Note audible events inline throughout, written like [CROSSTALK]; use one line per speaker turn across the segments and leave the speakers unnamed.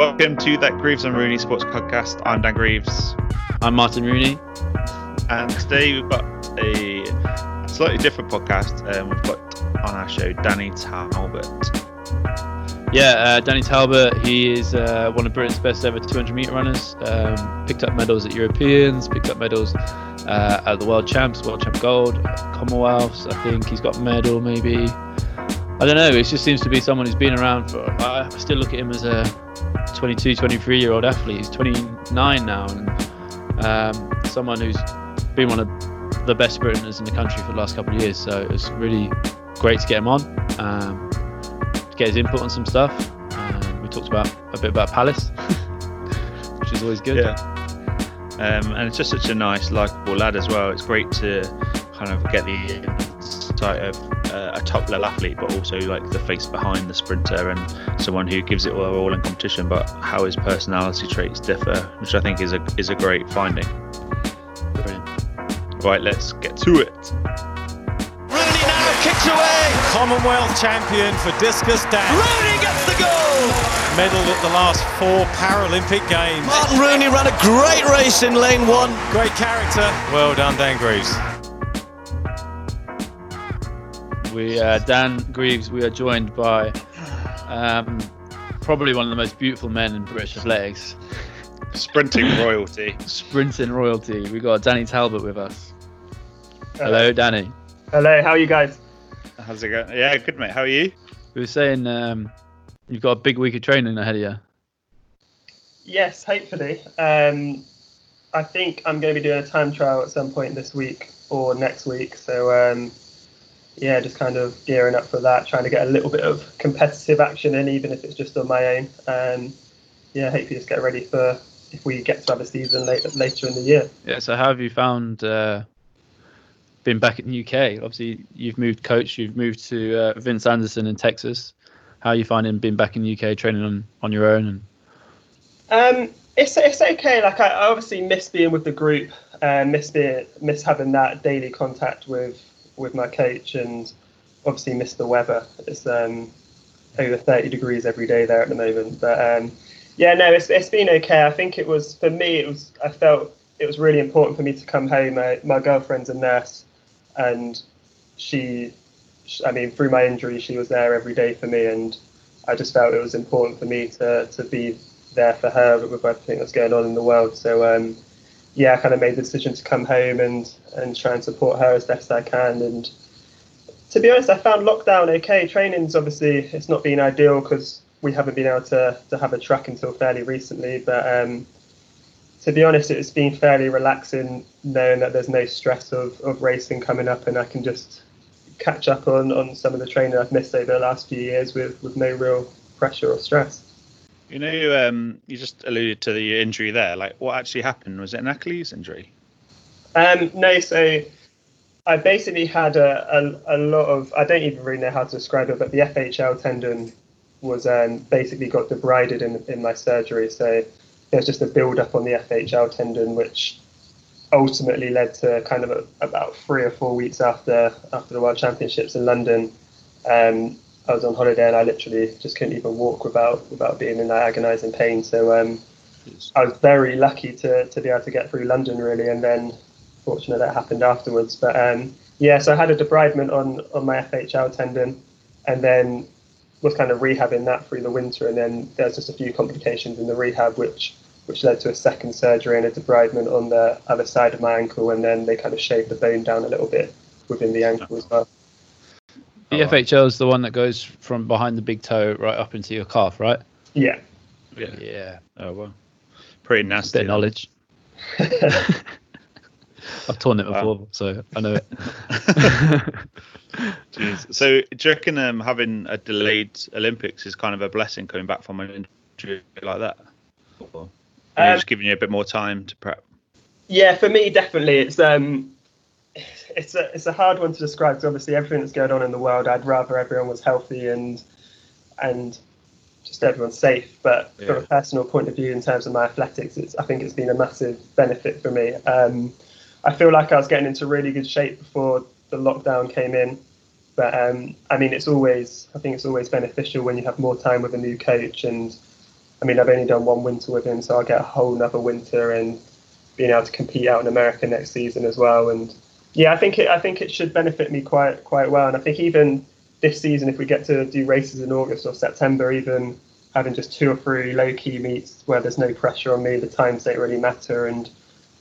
Welcome to that Greaves and Rooney Sports Podcast. I'm Dan Greaves.
I'm Martin Rooney.
And today we've got a slightly different podcast. Um, we've got on our show Danny Talbot.
Yeah, uh, Danny Talbot, he is uh, one of Britain's best ever 200 metre runners. Um, picked up medals at Europeans, picked up medals uh, at the World Champs, World Champ Gold, Commonwealths. I think he's got a medal maybe. I don't know, it just seems to be someone who's been around for. I still look at him as a 22, 23 year old athlete. He's 29 now, and um, someone who's been one of the best sprinters in the country for the last couple of years. So it's really great to get him on, um, to get his input on some stuff. Um, we talked about a bit about Palace, [LAUGHS] which is always good.
Yeah. Um, and it's just such a nice, likable lad as well. It's great to kind of get the insight of uh, a top level athlete, but also like the face behind the sprinter and someone who gives it all, all in competition, but how his personality traits differ, which I think is a is a great finding.
Brilliant.
Right, let's get to it.
Rooney now kicks away.
Commonwealth champion for discus dash.
Rooney gets the goal.
Medalled at the last four Paralympic Games.
Martin Rooney ran a great race in lane one.
Great character. Well done, Dan Greaves.
We uh, Dan Greaves. We are joined by um, probably one of the most beautiful men in British athletics,
Sprinting royalty.
sprinting royalty. We got Danny Talbot with us. Hello, Danny.
Hello, how are you guys?
How's it going? Yeah, good mate. How are you?
We were saying um, you've got a big week of training ahead of you.
Yes, hopefully. Um, I think I'm going to be doing a time trial at some point this week or next week. So, um, yeah, just kind of gearing up for that, trying to get a little bit of competitive action in, even if it's just on my own. Um, yeah, hopefully just get ready for if we get to have a season later, later in the year.
Yeah. So how have you found uh, being back in the UK? Obviously, you've moved coach. You've moved to uh, Vince Anderson in Texas. How are you finding being back in the UK, training on, on your own? And
Um, it's it's okay. Like I, I obviously miss being with the group, uh, miss being miss having that daily contact with with my coach, and obviously the weather. It's um, over thirty degrees every day there at the moment. But um, yeah, no, it's it's been okay. I think it was for me. It was I felt it was really important for me to come home. My my girlfriend's a nurse, and she, I mean, through my injury, she was there every day for me, and I just felt it was important for me to to be there for her with everything that's going on in the world. So um, yeah, I kind of made the decision to come home and and try and support her as best I can. And to be honest, I found lockdown okay. Training's obviously it's not been ideal because we haven't been able to to have a track until fairly recently. But um, to be honest, it's been fairly relaxing knowing that there's no stress of, of racing coming up and I can just catch up on, on some of the training I've missed over the last few years with, with no real pressure or stress.
You know, um, you just alluded to the injury there. Like, what actually happened? Was it an Achilles injury?
Um, no, so I basically had a, a, a lot of, I don't even really know how to describe it, but the FHL tendon was um, basically got debrided in, in my surgery. So there's just a build up on the FHL tendon, which ultimately led to kind of a, about three or four weeks after after the World Championships in London. Um, I was on holiday and I literally just couldn't even walk without without being in that agonising pain. So um, I was very lucky to, to be able to get through London really, and then fortunately that happened afterwards. But um, yeah, so I had a debridement on on my FHL tendon, and then was kind of rehabbing that through the winter, and then there's just a few complications in the rehab, which which led to a second surgery and a debridement on the other side of my ankle, and then they kind of shaved the bone down a little bit within the ankle as well.
The FHL is the one that goes from behind the big toe right up into your calf, right?
Yeah.
Yeah.
Yeah.
Oh well, pretty
Bit
nasty.
of knowledge. [LAUGHS] I've torn it
Wow.
before, so I know it. [LAUGHS]
Jeez. So, do you reckon um, having a delayed Olympics is kind of a blessing coming back from an injury like that? Or
Um,
just giving you a bit more time to prep?
Yeah, for me, definitely. It's um, it's a it's a hard one to describe because obviously everything that's going on in the world, I'd rather everyone was healthy and and just everyone safe. But from a personal point of view, in terms of my athletics, it's I think it's been a massive benefit for me. Um, I feel like I was getting into really good shape before the lockdown came in. But um, I mean, it's always I think it's always beneficial when you have more time with a new coach and I mean, I've only done one winter with him, so I'll get a whole another winter and being able to compete out in America next season as well. And yeah, I think it I think it should benefit me quite quite well. And I think even this season, if we get to do races in August or September, even having just two or three low key meets where there's no pressure on me, the times don't really matter, and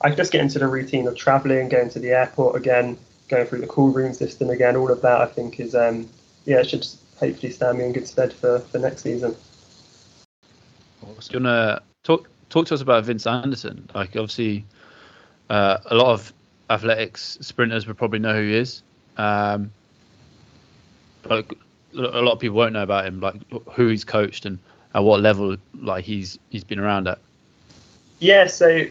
I just get into the routine of travelling, going to the airport again, going through the call room system again. All of that, I think, is um, yeah, it should hopefully stand me in good stead for, for next season.
Do you want to talk talk to us about Vince Anderson? Like, obviously, uh, a lot of athletics sprinters would probably know who he is. Um, but a lot of people won't know about him, like who he's coached and at what level, like he's he's been around at.
Yeah, so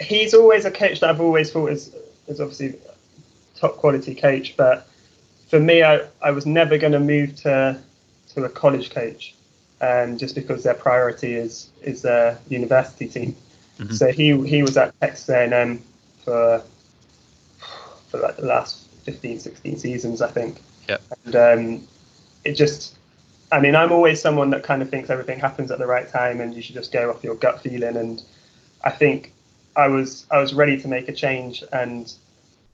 he's always a coach that I've always thought is is obviously top quality coach, but for me, I, I was never going to move to to a college coach, um, just because their priority is is their university team. Mm-hmm. So he he was at Texas A&M for for like the last 15, 16 seasons, I think.
Yeah.
And um, it just, I mean, I'm always someone that kind of thinks everything happens at the right time, and you should just go off your gut feeling. And I think I was I was ready to make a change, and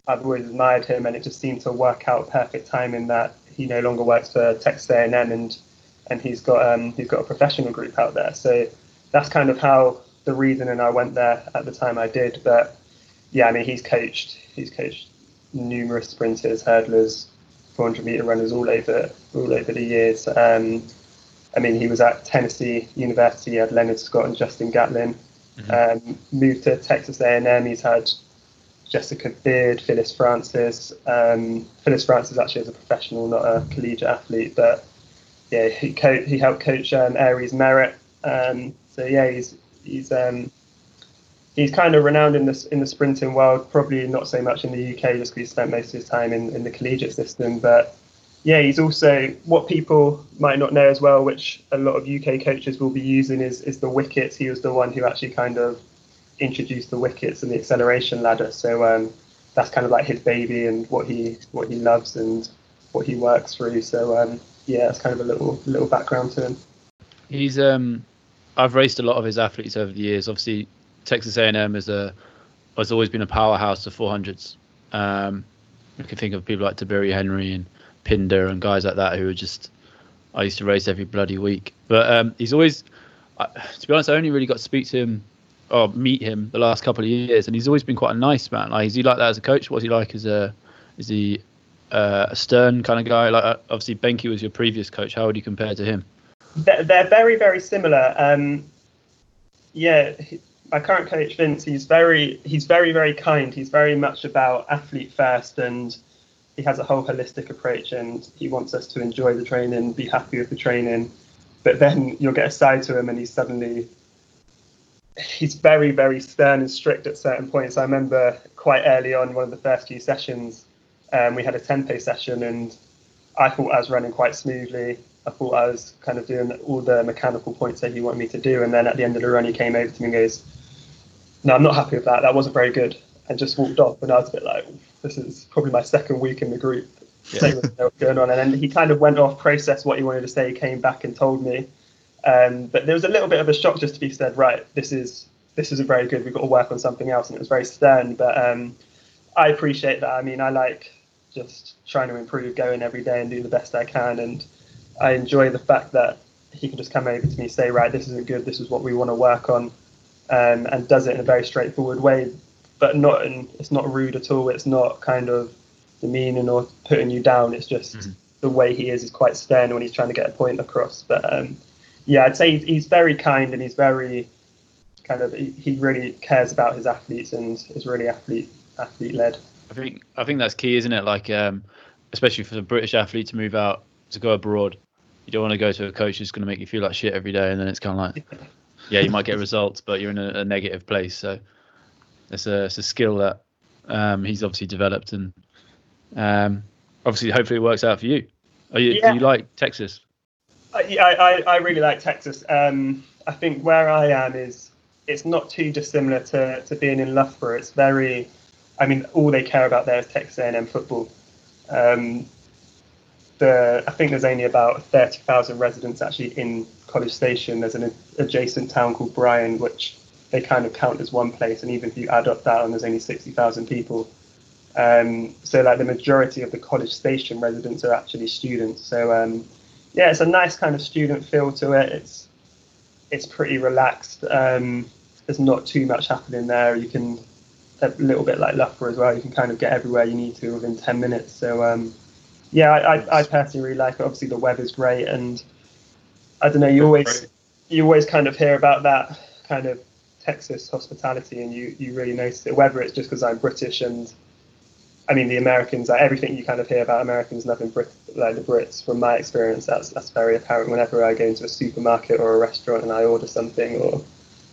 I've always admired him, and it just seemed to work out perfect timing that he no longer works for Texas A&M, and and he's got um, he's got a professional group out there. So that's kind of how the reason, and I went there at the time I did. But yeah, I mean, he's coached he's coached numerous sprinters, hurdlers, 400 meter runners all over all over the years. Um, I mean, he was at Tennessee University. He had Leonard Scott and Justin Gatlin. Mm-hmm. Um, moved to Texas A&M. He's had Jessica Beard, Phyllis Francis. Um, Phyllis Francis actually is a professional, not a collegiate athlete, but yeah, he co- he helped coach um, Aries Merritt. Um, so yeah, he's he's um, he's kind of renowned in the in the sprinting world. Probably not so much in the UK, just because he spent most of his time in, in the collegiate system. But yeah, he's also what people might not know as well, which a lot of UK coaches will be using is is the wickets. He was the one who actually kind of introduced the wickets and the acceleration ladder. So um, that's kind of like his baby and what he what he loves and what he works through. So um, yeah, it's kind of a little little background to him.
He's um, I've raced a lot of his athletes over the years. Obviously, Texas A&M is a has always been a powerhouse of 400s. Um, you can think of people like Tabarie Henry and Pinder and guys like that who are just I used to race every bloody week. But um, he's always, uh, to be honest, I only really got to speak to him or meet him the last couple of years, and he's always been quite a nice man. Like, is he like that as a coach? What's he like as a? Is he uh, a stern kind of guy? Like, uh, obviously, Benke was your previous coach. How would you compare to him?
They're, they're very, very similar. Um, yeah, my current coach Vince, he's very, he's very, very kind. He's very much about athlete first and he has a whole holistic approach and he wants us to enjoy the training, be happy with the training. But then you'll get a side to him and he's suddenly he's very, very stern and strict at certain points. I remember quite early on one of the first few sessions, um, we had a tempo session and I thought I was running quite smoothly. I thought I was kind of doing all the mechanical points that he wanted me to do. And then at the end of the run, he came over to me and goes, No, I'm not happy with that. That wasn't very good. And just walked off. And I was a bit like, this is probably my second week in the group. Yeah. going on. And then he kind of went off, processed what he wanted to say, came back and told me. Um, but there was a little bit of a shock just to be said, right, this is this isn't very good. We've got to work on something else. And it was very stern. But um, I appreciate that. I mean, I like just trying to improve, going every day and do the best I can. And I enjoy the fact that he can just come over to me, say, right, this isn't good. This is what we want to work on, um, and does it in a very straightforward way but not in, it's not rude at all. It's not kind of demeaning or putting you down. It's just mm-hmm. the way he is is quite stern when he's trying to get a point across. But um, yeah, I'd say he's, he's, very kind and he's very kind of he, he really cares about his athletes and is really athlete athlete led.
I think I think that's key, isn't it? Like um, especially for the British athlete to move out to go abroad. You don't want to go to a coach who's going to make you feel like shit every day, and then it's kind of like, yeah, you might get results, but you're in a, a negative place. So it's a it's a skill that um, he's obviously developed, and um, obviously hopefully it works out for you. Are you yeah. do you like Texas?
Uh, yeah, I, I really like Texas. Um, I think where I am is it's not too dissimilar to, to being in Loughborough. It's very, I mean, all they care about there is Texas A&M football. Um, the I think there's only about thirty thousand residents actually in College Station. There's an adjacent town called Bryan, which they kind of count as one place, and even if you add up that, and there's only sixty thousand people. Um, so like the majority of the College Station residents are actually students. So um, yeah, it's a nice kind of student feel to it. It's it's pretty relaxed. Um, there's not too much happening there. You can a little bit like Loughborough as well. You can kind of get everywhere you need to within ten minutes. So um, yeah, I, I, I personally really like it. Obviously, the weather's great, and I don't know. You always you always kind of hear about that kind of Texas hospitality, and you you really notice it. Whether it's just because I'm British and I mean, the Americans, like everything you kind of hear about Americans loving Brit, like the Brits, from my experience, that's that's very apparent. Whenever I go into a supermarket or a restaurant and I order something, or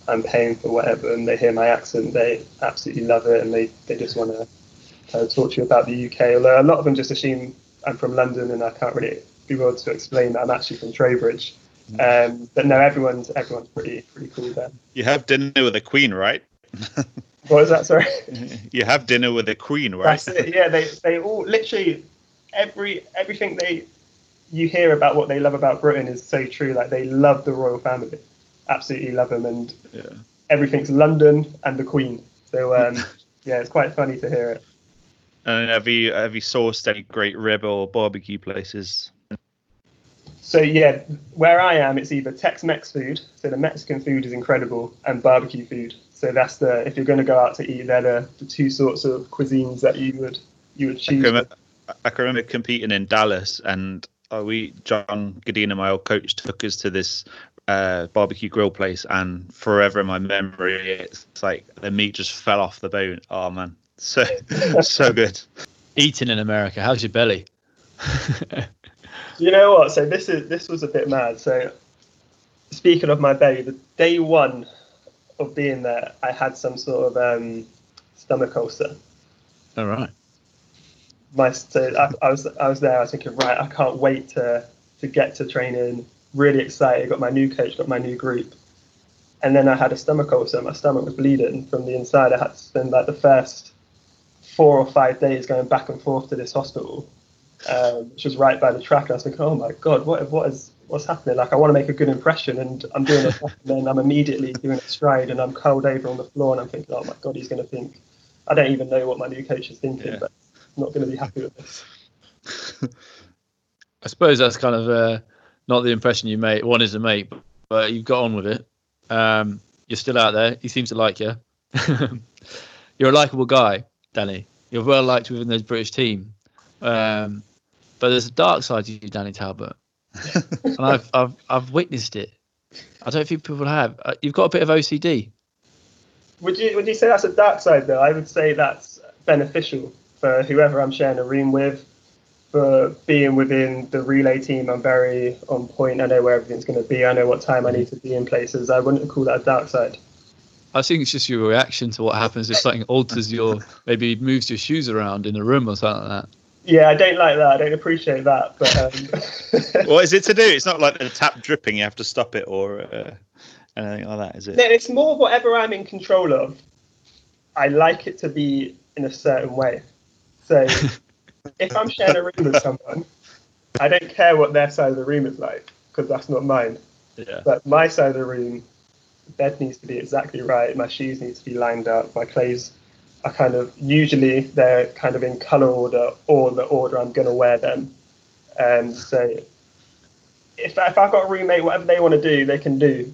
I'm paying for whatever, and they hear my accent, they absolutely love it, and they, they just want to uh, of talk to you about the UK. Although a lot of them just assume I'm from London, and I can't really be able to explain that I'm actually from Trowbridge. Um, but no, everyone's everyone's pretty pretty cool there.
You have dinner with the Queen, right? [LAUGHS]
What was that? Sorry. [LAUGHS]
you have dinner with the Queen, right?
Yeah, they they all literally every everything they you hear about what they love about Britain is so true. Like they love the royal family, absolutely love them, and
Yeah.
everything's London and the Queen. So um, [LAUGHS] yeah, it's quite funny to hear it.
And have you have you sourced any great rib or barbecue places?
So yeah, where I am, it's either Tex-Mex food, so the Mexican food is incredible, and barbecue food. So that's the if you're going to go out to eat, they're the, the two sorts of cuisines that you would you would
I
choose.
can, remember, I can remember competing in Dallas, and uh, we John Godina, my old coach, took us to this uh, barbecue grill place, and forever in my memory, it's like the meat just fell off the bone. Oh man, so [LAUGHS] so good.
Eating in America, how's your belly?
You know what? So this is this was a bit mad. So speaking of my belly, the day one of being there, I had some sort of um, stomach ulcer.
All right.
My so I, I was I was there. I was thinking, right, I can't wait to to get to training. Really excited. Got my new coach. Got my new group. And then I had a stomach ulcer. My stomach was bleeding from the inside. I had to spend like the first four or five days going back and forth to this hospital, um, which was right by the track. And I was thinking, oh my god, what what is what's happening? Like I want to make a good impression, and I'm doing it, [LAUGHS] and then I'm immediately doing a stride, and I'm curled over on the floor, and I'm thinking, oh my god, he's going to think. I don't even know what my new coach is thinking,
Yeah.
but I'm not going to be happy with this. [LAUGHS]
I suppose that's kind of uh, not the impression you make wanted to make, but you've got on with it. Um, you're still out there. He seems to like you. [LAUGHS] you're a likable guy, Danny. You're well liked within the British team. Um, but there's a dark side to you, Danny Talbot, [LAUGHS] and I've, I've I've witnessed it. I don't think people have. Uh, you've got a bit of OCD.
Would you would you say that's a dark side though? I would say that's beneficial for whoever I'm sharing a room with. For being within the relay team, I'm very on point. I know where everything's going to be. I know what time I need to be in places. I wouldn't call that a dark side.
I think it's just your reaction to what happens if something alters your maybe moves your shoes around in a room or something like that.
Yeah, I don't like that. I don't appreciate that. But um, [LAUGHS] [LAUGHS]
What is it to do? It's not like the tap dripping. You have to stop it or uh, anything like that, is it?
No, it's more whatever I'm in control of. I like it to be in a certain way. So if I'm sharing a room with someone, I don't care what their side of the room is like because that's not mine.
Yeah.
But my side of the room, the bed needs to be exactly right. My shoes need to be lined up. My clothes are kind of usually they're kind of in color order or the order I'm going to wear them. Um, so if if I've got a roommate, whatever they want to do, they can do.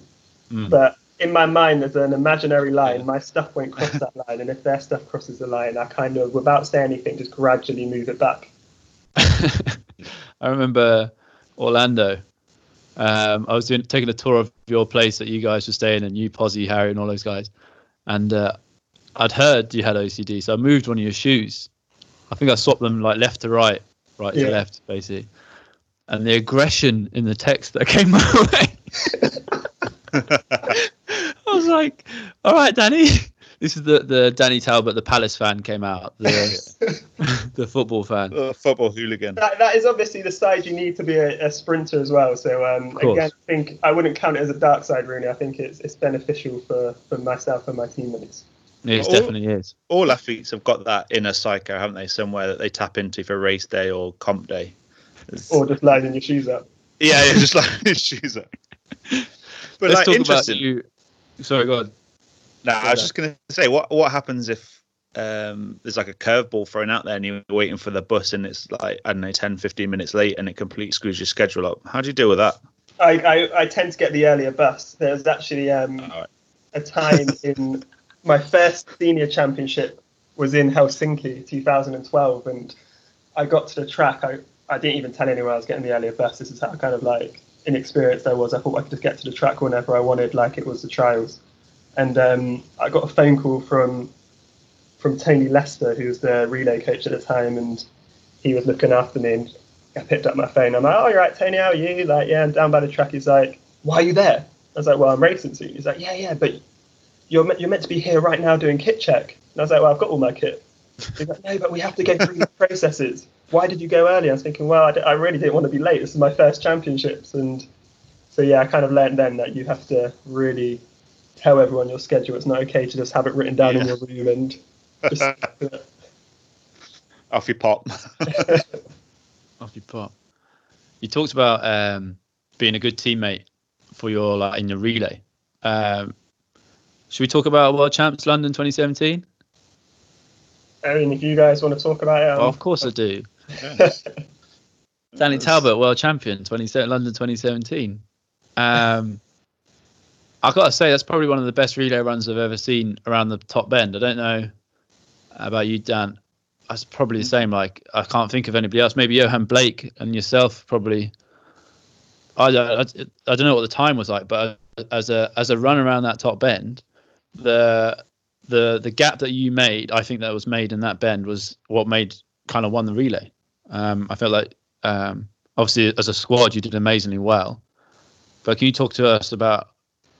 Mm.
But in my mind, there's an imaginary line. My stuff won't cross that [LAUGHS] line, and if their stuff crosses the line, I kind of, without saying anything, just gradually move it back. [LAUGHS]
I remember Orlando. Um, I was doing, taking a tour of your place that you guys were staying in, you, Posy, Harry, and all those guys. And uh, I'd heard you had OCD, so I moved one of your shoes. I think I swapped them like left to right, right
Yeah.
to left, basically. And the aggression in the text that [LAUGHS] came my way, [LAUGHS] [LAUGHS] I was like, "All right, Danny." This is the the Danny Talbot, the Palace fan, came out, the [LAUGHS] the football fan.
Uh, football hooligan.
That, that is obviously the side you need to be a, a sprinter as well. So um, again, I think I wouldn't count it as a dark side, really. I think it's it's beneficial for, for myself and my teammates.
It
Well,
definitely is.
All athletes have got that inner psycho, haven't they? Somewhere that they tap into for race day or comp day.
or just lining your shoes up.
Yeah, yeah, just like your shoes up. [LAUGHS] But
Let's
like
talk about
interesting.
you. Sorry, go on.
No, I was just gonna say what what happens if um, there's like a curveball thrown out there and you're waiting for the bus and it's like I don't know 10, 15 minutes late and it completely screws your schedule up. How do you deal with that?
I, I, I tend to get the earlier bus. There's actually um,
Alright.
a time [LAUGHS] in my first senior championship was in Helsinki 2012 and I got to the track. I, I didn't even tell anyone I was getting the earlier bus. This is how kind of like inexperienced I was. I thought I could just get to the track whenever I wanted, like it was the trials. And um, I got a phone call from from Tony Lester, who was the relay coach at the time, and he was looking after me. And I picked up my phone. I'm like, "Oh, you're right, Tony. How are you?" Like, yeah, I'm down by the track. He's like, "Why are you there?" I was like, "Well, I'm racing soon." He's like, "Yeah, yeah, but you're me- you're meant to be here right now doing kit check." And I was like, "Well, I've got all my kit." He's like, "No, but we have to go through the processes. Why did you go early?" I was thinking, "Well, I, d- I really didn't want to be late. This is my first championships." And so yeah, I kind of learned then that you have to really tell everyone your schedule. It's not okay to just have it written down in your room and just. [LAUGHS]
Off you pop. [LAUGHS]
Off you pop. You talked about um, being a good teammate for your like in your relay. Um, should we talk about World Champs London 2017?
I mean, if you guys want to talk about it, um,
Well, of course I do. [LAUGHS] Danny Talbot, world champion, 20, London 2017. Um, I've got to say, that's probably one of the best relay runs I've ever seen around the top bend. I don't know about you, Dan. That's probably the same. Like, I can't think of anybody else. Maybe Yohan Blake and yourself probably. I, I, I don't know what the time was like, but as a as a run around that top bend, the the the gap that you made, I think that was made in that bend was what made kind of won the relay. Um, I felt like um, obviously as a squad you did amazingly well, but can you talk to us about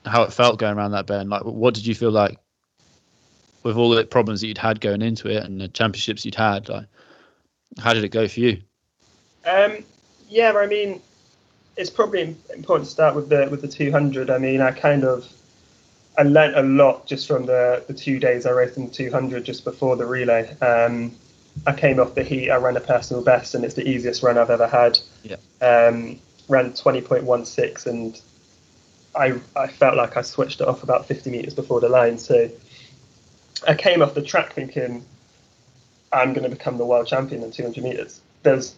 how it felt going around that bend? Like, what did you feel like with all the problems that you'd had going into it and the championships you'd had? Like, how did it go for you?
Um, yeah, I mean, it's probably important to start with the with the 200. I mean, I kind of I learnt a lot just from the the two days I raced in the 200 just before the relay. Um, I came off the heat. I ran a personal best, and it's the easiest run I've ever had.
Yeah.
Um, ran 20.16, and I I felt like I switched it off about 50 meters before the line. So I came off the track thinking I'm going to become the world champion in 200 meters. There's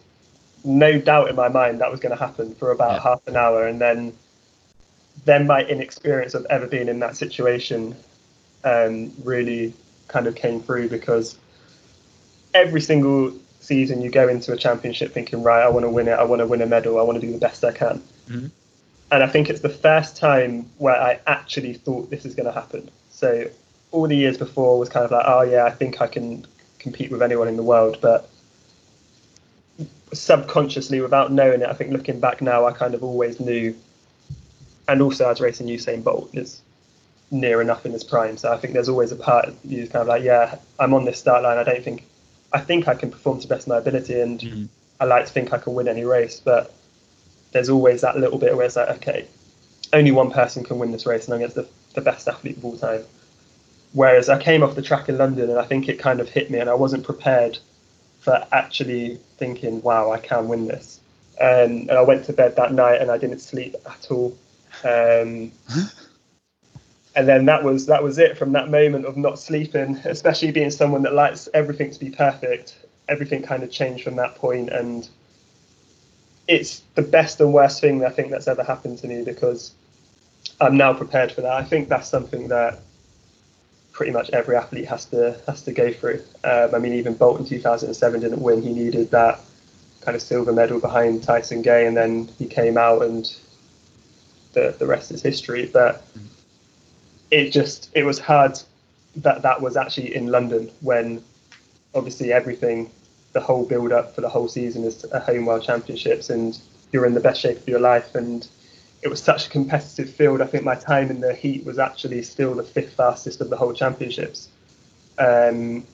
no doubt in my mind that was going to happen for about
Yeah.
half an hour, and then then my inexperience of ever being in that situation um, really kind of came through because every single season you go into a championship thinking, right, I want to win it, I want to win a medal, I want to do the best I can.
Mhm.
And I think it's the first time where I actually thought this is going to happen. So all the years before was kind of like, oh yeah, I think I can compete with anyone in the world, but subconsciously, without knowing it, I think looking back now, I kind of always knew. And also, I was racing Usain Bolt is near enough in his prime, so I think there's always a part of you kind of like, yeah, I'm on this start line. I don't think, I think I can perform to the best of my ability, and
Mhm.
I like to think I can win any race, but there's always that little bit where it's like, okay, only one person can win this race, and I'm against the, the best athlete of all time. Whereas I came off the track in London, and I think it kind of hit me, and I wasn't prepared for actually thinking, wow, I can win this. Um, and I went to bed that night, and I didn't sleep at all. Um, and then that was that was it from that moment of not sleeping, especially being someone that likes everything to be perfect. Everything kind of changed from that point, and it's the best and worst thing I think that's ever happened to me because I'm now prepared for that. I think that's something that pretty much every athlete has to has to go through. Um, I mean, even Bolt in 2007 didn't win. He needed that kind of silver medal behind Tyson Gay, and then he came out, and the the rest is history. But it just it was hard that that was actually in London when obviously everything, the whole build up for the whole season is a home world championships, and you're in the best shape of your life, and it was such a competitive field. I think my time in the heat was actually still the fifth fastest of the whole championships. Um,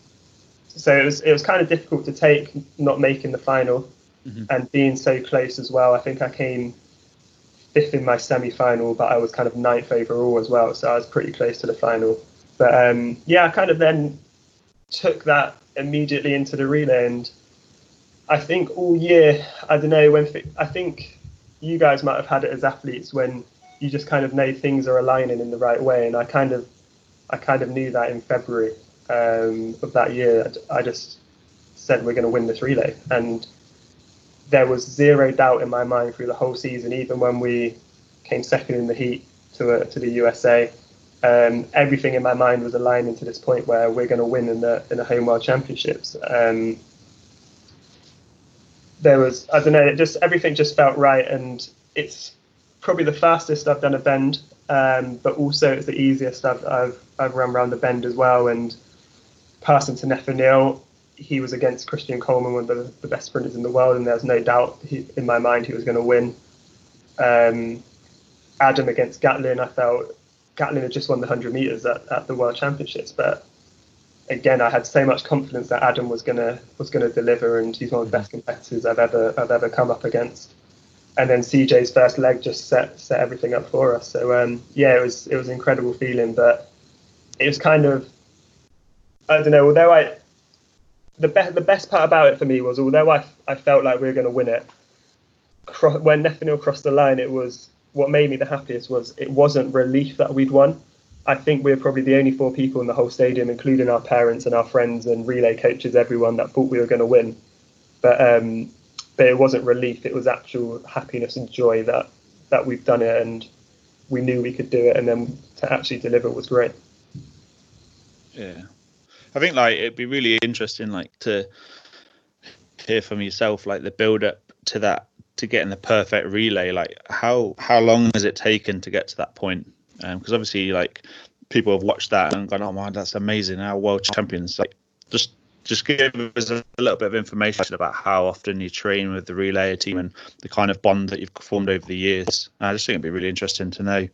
so it was it was kind of difficult to take not making the final
Mhm.
and being so close as well. I think I came fifth in my semi final, but I was kind of ninth overall as well, so I was pretty close to the final. But um, yeah, I kind of then took that immediately into the relay, and I think all year, I don't know when. I think you guys might have had it as athletes when you just kind of know things are aligning in the right way, and I kind of, I kind of knew that in February um, of that year. I just said we're going to win this relay, and there was zero doubt in my mind through the whole season, even when we came second in the heat to uh, to the USA. Um, everything in my mind was aligning to this point where we're going to win in the in the home world championships. Um, there was I don't know, it just everything just felt right, and it's probably the fastest I've done a bend, um, but also it's the easiest I've, I've I've run around the bend as well. And passing to Nathaniel, he was against Christian Coleman, one of the, the best sprinters in the world, and there's no doubt he, in my mind he was going to win. Um, Adam against Gatlin, I felt Gatlin had just won the 100 meters at, at the World Championships, but again, I had so much confidence that Adam was gonna was gonna deliver, and he's one of the best competitors I've ever I've ever come up against. And then CJ's first leg just set set everything up for us. So um, yeah, it was it was an incredible feeling, but it was kind of I don't know. Although I the best the best part about it for me was although I, I felt like we were going to win it when Nathaniel crossed the line it was what made me the happiest was it wasn't relief that we'd won. I think we are probably the only four people in the whole stadium including our parents and our friends and relay coaches everyone that thought we were going to win. But um but it wasn't relief it was actual happiness and joy that that we've done it and we knew we could do it and then to actually deliver was great.
Yeah. I think like it'd be really interesting like to hear from yourself like the build up to that to getting the perfect relay like how how long has it taken to get to that point because um, obviously like people have watched that and gone oh man that's amazing our world champions like just just give us a little bit of information about how often you train with the relay team and the kind of bond that you've formed over the years i just think it'd be really interesting to know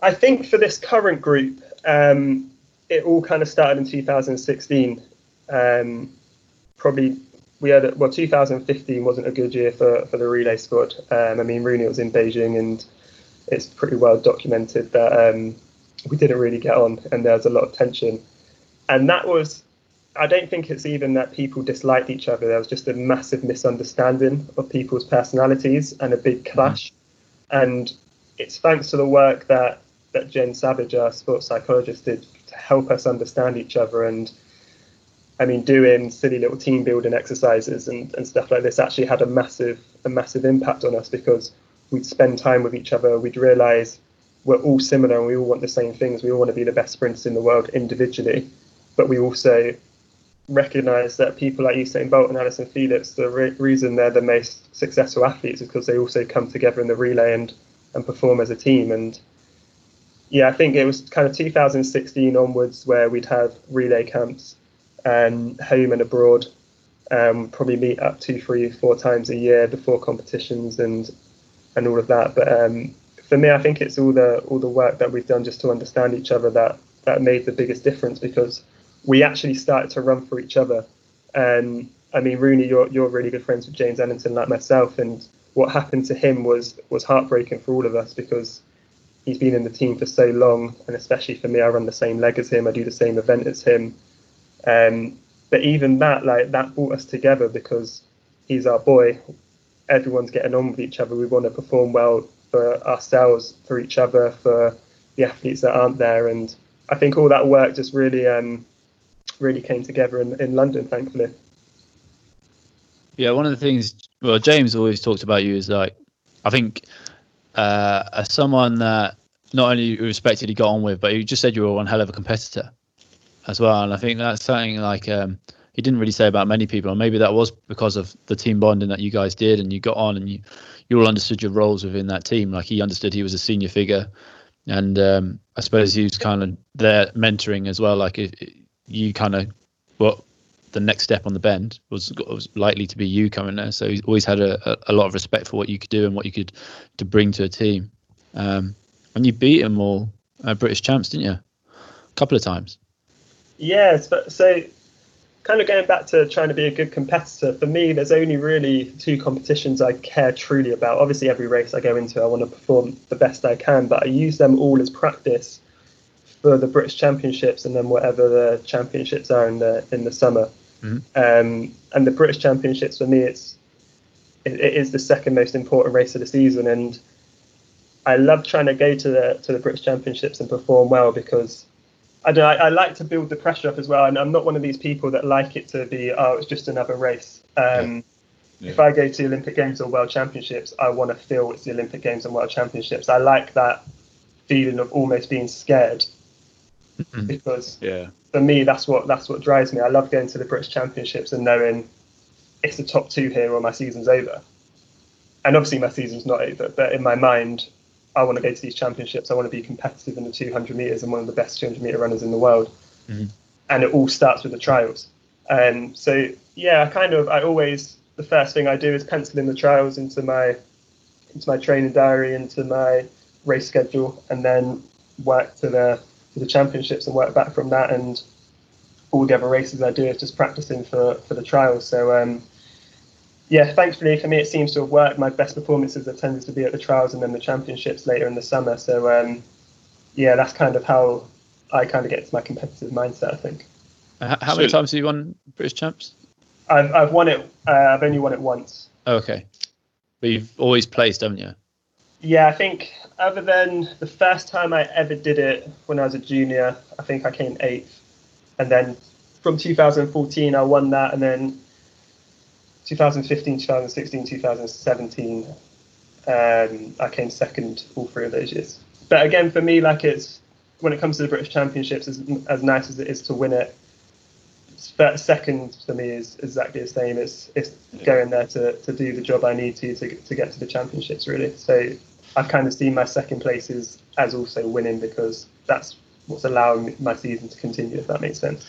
i think for this current group um, it all kind of started in 2016. Um, probably we had well 2015 wasn't a good year for, for the relay squad. Um, I mean Rooney was in Beijing and it's pretty well documented that um, we didn't really get on and there was a lot of tension. And that was I don't think it's even that people disliked each other. There was just a massive misunderstanding of people's personalities and a big clash. And it's thanks to the work that that Jen Savage, our sports psychologist, did to help us understand each other and I mean doing silly little team building exercises and, and stuff like this actually had a massive a massive impact on us because we'd spend time with each other. We'd realize we're all similar and we all want the same things. We all want to be the best sprinters in the world individually. But we also recognize that people like Usain Bolt and Allyson Felix the re- reason they're the most successful athletes is because they also come together in the relay and and perform as a team. And yeah, I think it was kind of 2016 onwards where we'd have relay camps um, home and abroad. Um, probably meet up two, three, four times a year before competitions and and all of that. But um, for me, I think it's all the all the work that we've done just to understand each other that that made the biggest difference because we actually started to run for each other. And I mean, Rooney, you're you're really good friends with James Ellington, like myself, and what happened to him was was heartbreaking for all of us because he's been in the team for so long, and especially for me, I run the same leg as him, I do the same event as him. Um, but even that, like that, brought us together because he's our boy. Everyone's getting on with each other. We want to perform well for ourselves, for each other, for the athletes that aren't there, and I think all that work just really, um, really came together in, in London, thankfully.
Yeah, one of the things, well, James always talked about you is like, I think uh, as someone that not only respected he got on with, but you just said you were one hell of a competitor as well. And I think that's something like um, he didn't really say about many people, and maybe that was because of the team bonding that you guys did, and you got on, and you you all understood your roles within that team. Like he understood he was a senior figure, and um, I suppose he was kind of there mentoring as well. Like you kind of what the next step on the bend was was likely to be you coming there. So he's always had a, a, a lot of respect for what you could do and what you could to bring to a team. Um, and you beat him all uh, British champs, didn't you? A couple of times.
Yes, but so kind of going back to trying to be a good competitor, for me, there's only really two competitions I care truly about. Obviously, every race I go into, I want to perform the best I can, but I use them all as practice for the British Championships and then whatever the championships are in the in the summer.
Mhm.
Um, and the British Championships for me, it's it, it is the second most important race of the season, and I love trying to go to the to the British Championships and perform well because I don't. know, I, I like to build the pressure up as well, and I'm not one of these people that like it to be oh it's just another race. Um,
Yeah.
If I go to Olympic Games or World Championships, I want to feel it's the Olympic Games and World Championships. I like that feeling of almost being scared
Mhm.
because
Yeah.
for me that's what that's what drives me. I love going to the British Championships and knowing it's the top two here or my season's over. And obviously my season's not over, but in my mind, I want to go to these championships. I want to be competitive in the 200 meters and one of the best 200 meter runners in the world.
Mhm.
And it all starts with the trials. Um, so yeah, I kind of I always the first thing I do is pencil in the trials into my into my training diary, into my race schedule, and then work to the to the championships and work back from that. And all the other races I do is just practicing for for the trials. So um, yeah, thankfully for me, it seems to have worked. My best performances have tended to be at the trials and then the championships later in the summer. So um, yeah, that's kind of how I kind of get to my competitive mindset. I think
Uh, How many times have you won British champs?
I've I've won it. Uh, I've only won it once.
Oh, okay. But you've always placed, haven't you?
Yeah, I think other than the first time I ever did it when I was a junior, I think I came eighth, and then from 2014 I won that, and then 2015, 2016, 2017 um, I came second all three of those years. But again, for me, like it's when it comes to the British Championships, as, as nice as it is to win it, second for me is exactly the same. It's it's going there to, to do the job I need to, to to get to the championships really. So I've kind of seen my second place as, as also winning because that's what's allowing my season to continue. If that makes sense.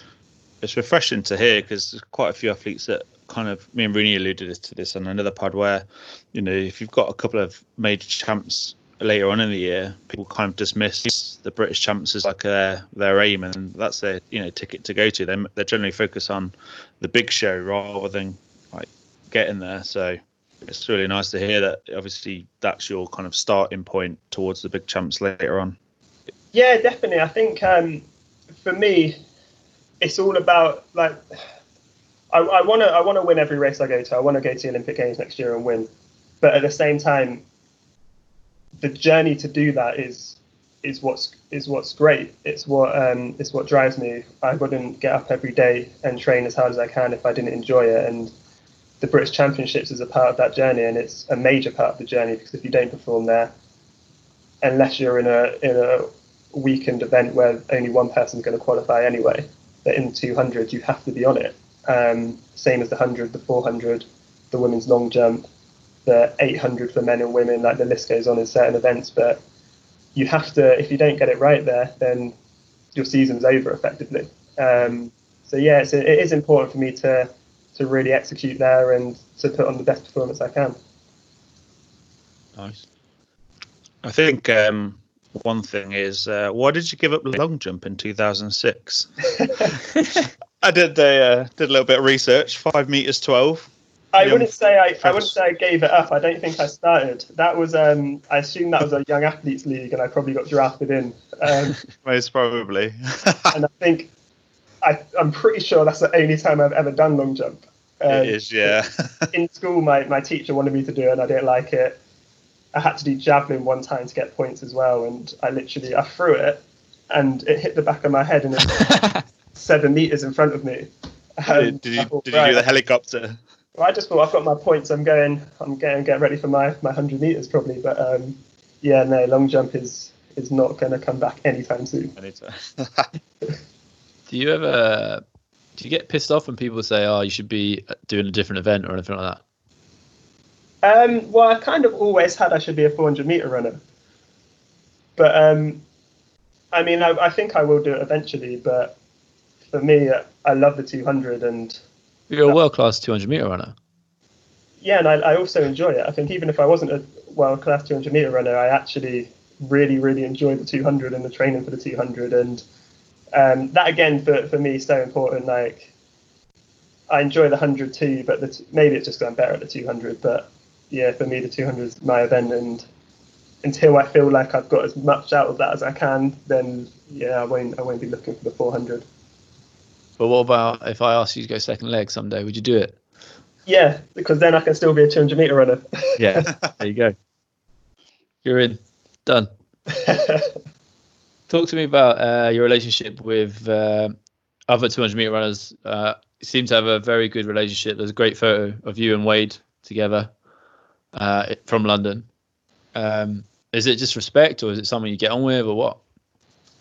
It's refreshing to hear because there's quite a few athletes that kind of me and Rooney alluded to this on another pod where you know if you've got a couple of major champs later on in the year people kind of dismiss the British champs as like their their aim and that's their you know ticket to go to. They they generally focus on the big show rather than like getting there. So it's really nice to hear that obviously that's your kind of starting point towards the big champs later on.
Yeah, definitely. I think um, for me, it's all about like I want to I want to win every race I go to. I want to go to the Olympic Games next year and win, but at the same time, the journey to do that is is what's is what's great. It's what um, it's what drives me. I wouldn't get up every day and train as hard as I can if I didn't enjoy it. And the British Championships is a part of that journey, and it's a major part of the journey because if you don't perform there, unless you're in a in a weekend event where only one person's going to qualify anyway, that in 200 you have to be on it. Um, same as the 100, the 400, the women's long jump, the 800 for men and women. Like the list goes on in certain events, but you have to. If you don't get it right there, then your season's over effectively. Um, so yeah, it's, it is important for me to to really execute there and to put on the best performance I can.
Nice.
I think um, one thing is uh, why did you give up long jump in 2006? [LAUGHS] I did the uh, did a little bit of research. Five meters twelve.
I
Young
wouldn't say I, I wouldn't say I gave it up. I don't think I started. That was um, I assume that was a young athletes league, and I probably got drafted in. Um, [LAUGHS]
Most probably. [LAUGHS]
and I think I, I'm pretty sure that's the only time I've ever done long jump. Um,
it is, yeah.
in school, my, my teacher wanted me to do it, and I didn't like it. I had to do javelin one time to get points as well, and I literally I threw it, and it hit the back of my head, and it's [LAUGHS] seven meters in front of me. Um,
did, did you
thought,
did you do the helicopter?
well, I just thought I've got my points. I'm going. I'm getting get ready for my my hundred meters probably. But um, yeah, no, long jump is is not going to come back anytime soon.
Anytime. [LAUGHS]
Do you ever do you get pissed off when people say, "Oh, you should be doing a different event" or anything like that?
Um, well, I kind of always had I should be a 400 meter runner, but um, I mean, I, I think I will do it eventually. But for me, I love the 200, and
You're a world class 200 meter runner.
yeah, and I, I also enjoy it. I think even if I wasn't a world class 200 meter runner, I actually really, really enjoy the 200 and the training for the 200. And um, that again, for, for me, is so important. Like, I enjoy the 100 too, but the t- maybe it's just going better at the 200. But yeah, for me, the 200 is my event. And until I feel like I've got as much out of that as I can, then yeah, I won't, I won't be looking for the 400.
But what about if I asked you to go second leg someday? Would you do it?
Yeah, because then I can still be a 200 meter runner.
Yeah. there you go. You're in. Done. [LAUGHS] Talk to me about uh, your relationship with uh, other 200 meter runners. Uh, you seem to have a very good relationship. There's a great photo of you and Wade together uh, from London. Um, is it just respect, or is it someone you get on with, or what?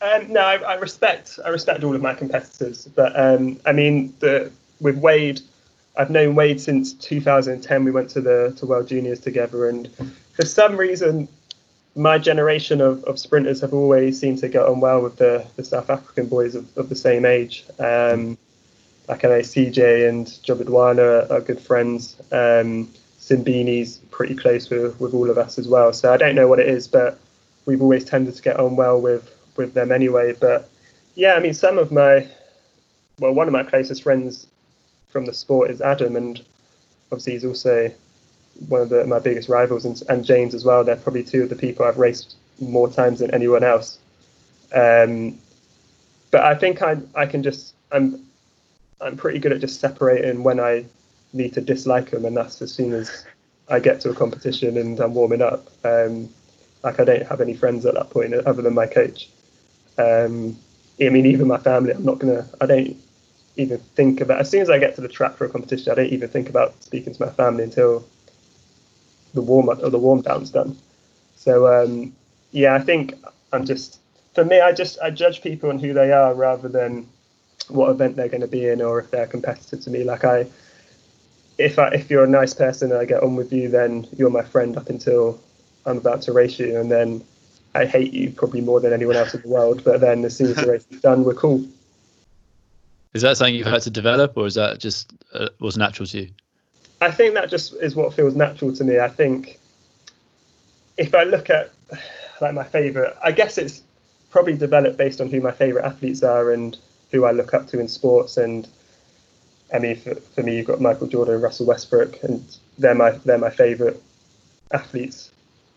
Um, no, I, I respect I respect all of my competitors, but um, I mean the with Wade, I've known Wade since 2010. We went to the to World Juniors together, and for some reason, my generation of, of sprinters have always seemed to get on well with the, the South African boys of, of the same age. Um, like I know CJ and Jobodwana are, are good friends. Um, Simbine's pretty close with, with all of us as well. So I don't know what it is, but we've always tended to get on well with, with them anyway. But yeah, I mean, some of my, well, one of my closest friends from the sport is Adam, and obviously he's also one of the, my biggest rivals, and, and James as well. They're probably two of the people I've raced more times than anyone else. Um, but I think I I can just I'm I'm pretty good at just separating when I need to dislike them, and that's as soon as I get to a competition and I'm warming up. Um, like I don't have any friends at that point other than my coach. Um, I mean, even my family, I'm not gonna. I don't even think about. As soon as I get to the track for a competition, I don't even think about speaking to my family until the warm up or the warm down's done. So um, yeah, I think I'm just for me, I just I judge people on who they are rather than what event they're going to be in or if they're a competitor to me. Like I, if I if you're a nice person and I get on with you, then you're my friend up until I'm about to race you, and then I hate you probably more than anyone else in the world. But then as soon as the race is done, we're cool.
Is that something you've had to develop, or is that just uh, was natural to you?
I think that just is what feels natural to me. I think if I look at like my favorite, I guess it's probably developed based on who my favorite athletes are and who I look up to in sports. And I mean, for, for me, you've got Michael Jordan and Russell Westbrook, and they're my they're my favorite athletes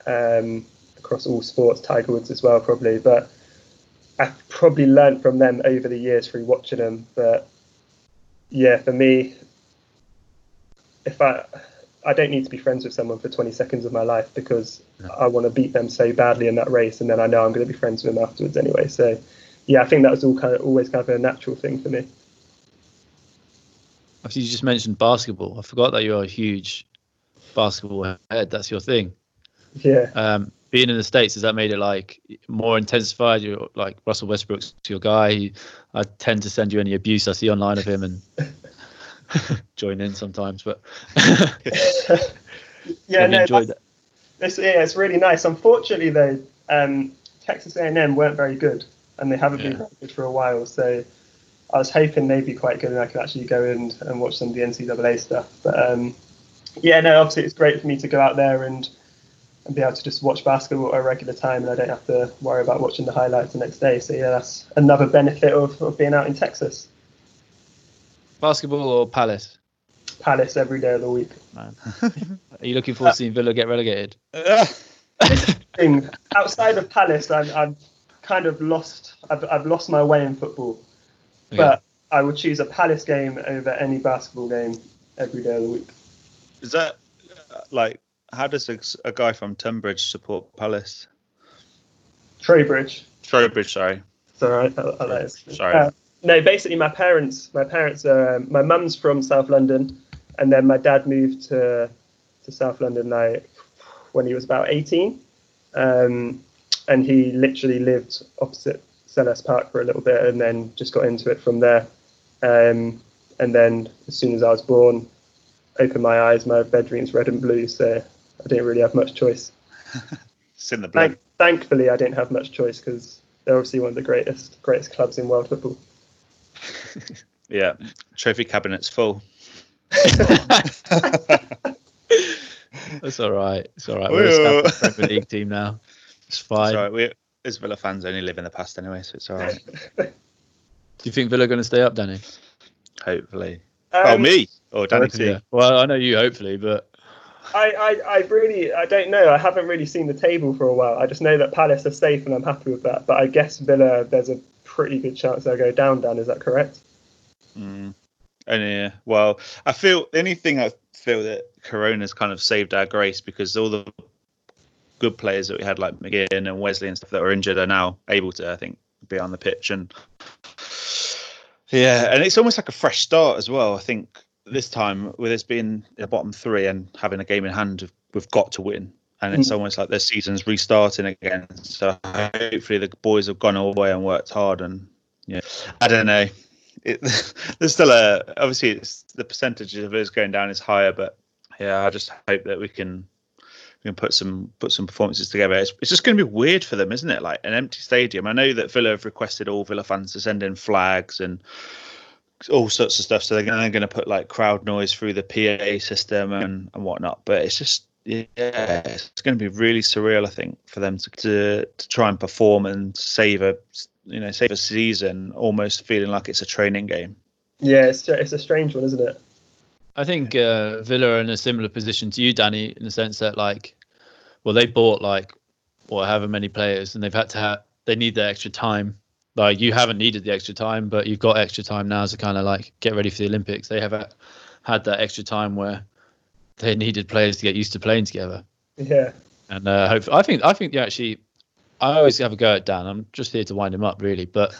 um, across all sports. Tiger Woods as well, probably, but I've probably learned from them over the years through watching them. But yeah, for me, if I I don't need to be friends with someone for 20 seconds of my life because I want to beat them so badly in that race, and then I know I'm going to be friends with them afterwards anyway. So, yeah, I think that was all kind of always kind of a natural thing for me.
Obviously, you just mentioned basketball. I forgot that you're a huge basketball head. That's your thing.
Yeah.
Um, being in the states, has that made it like more intensified? You're like Russell Westbrook's your guy. He, I tend to send you any abuse I see online of him and [LAUGHS] join in sometimes, but [LAUGHS]
yeah, no,
enjoyed
that's- It's, yeah, it's really nice. Unfortunately, though, um, Texas A&M weren't very good, and they haven't
Yeah.
been very good for a while. So I was hoping they'd be quite good, and I could actually go and, and watch some of the NCAA stuff. But um, yeah, no, obviously it's great for me to go out there and, and be able to just watch basketball at a regular time, and I don't have to worry about watching the highlights the next day. So yeah, that's another benefit of, of being out in Texas.
basketball or Palace?
Palace every day of the week.
Man, [LAUGHS] are you looking forward to seeing Villa get relegated? [LAUGHS]
Outside of Palace, I'm, I'm kind of lost. I've, I've lost my way in football,
Okay.
but I would choose a Palace game over any basketball game every day of the week.
Is that like how does a, a guy from Tunbridge support Palace?
Trowbridge.
Trowbridge, sorry.
It's all right. I, I like.
Sorry.
Uh, no, basically, my parents. My parents are. my mum's from South London, and then my dad moved to to South London like when he was about eighteen, um, and he literally lived opposite Selhurst Park for a little bit, and then just got into it from there. Um, and then as soon as I was born, opened my eyes. My bedroom's red and blue, so I didn't really have much choice. [LAUGHS]
It's in the blood.
Thank, thankfully, I didn't have much choice because they're obviously one of the greatest greatest clubs in world football. [LAUGHS]
Yeah. Trophy cabinet's full. [LAUGHS]
That's all right. It's all right. We're a
yeah.
Premier League team now. It's fine.
It's all right. We as Villa fans only live in the past anyway, so it's all right. [LAUGHS]
Do you think Villa are going to stay up, Danny?
Hopefully. oh,
Um,
me or Danny T.
Yeah. Well, I know you. Hopefully, but
I, I, I really, I don't know. I haven't really seen the table for a while. I just know that Palace are safe, and I'm happy with that. But I guess Villa, there's a pretty good chance they'll go down. Dan, is that correct?
Mm. And yeah, well, I feel anything. I feel that Corona's kind of saved our grace because all the good players that we had like McGinn and Wesley and stuff that were injured are now able to, I think, be on the pitch and yeah, and it's almost like a fresh start as well. I think this time with us being the bottom three and having a game in hand, we've got to win. And it's
Mm.
almost like their season's restarting again. So hopefully the boys have gone all the way and worked hard. And yeah, I don't know. It, [LAUGHS] there's still a obviously it's, the percentage of us going down is higher, but yeah, I just hope that we can we can put some put some performances together. It's, it's just going to be weird for them, isn't it? Like an empty stadium. I know that Villa have requested all Villa fans to send in flags and all sorts of stuff. So they're going to put like crowd noise through the PA system and, and whatnot. But it's just yeah, it's going to be really surreal. I think for them to, to to try and perform and save a you know save a season, almost feeling like it's a training game.
Yeah, it's it's a strange one, isn't it?
I think uh, Villa are in a similar position to you, Danny, in the sense that like, well, they bought like, or however many players, and they've had to have they need the extra time. Like you haven't needed the extra time, but you've got extra time now to kind of like get ready for the Olympics. They have uh, had that extra time where they needed players to get used to playing together.
Yeah.
And uh, hope I think I think you actually. I always have a go at Dan. I'm just here to wind him up, really. But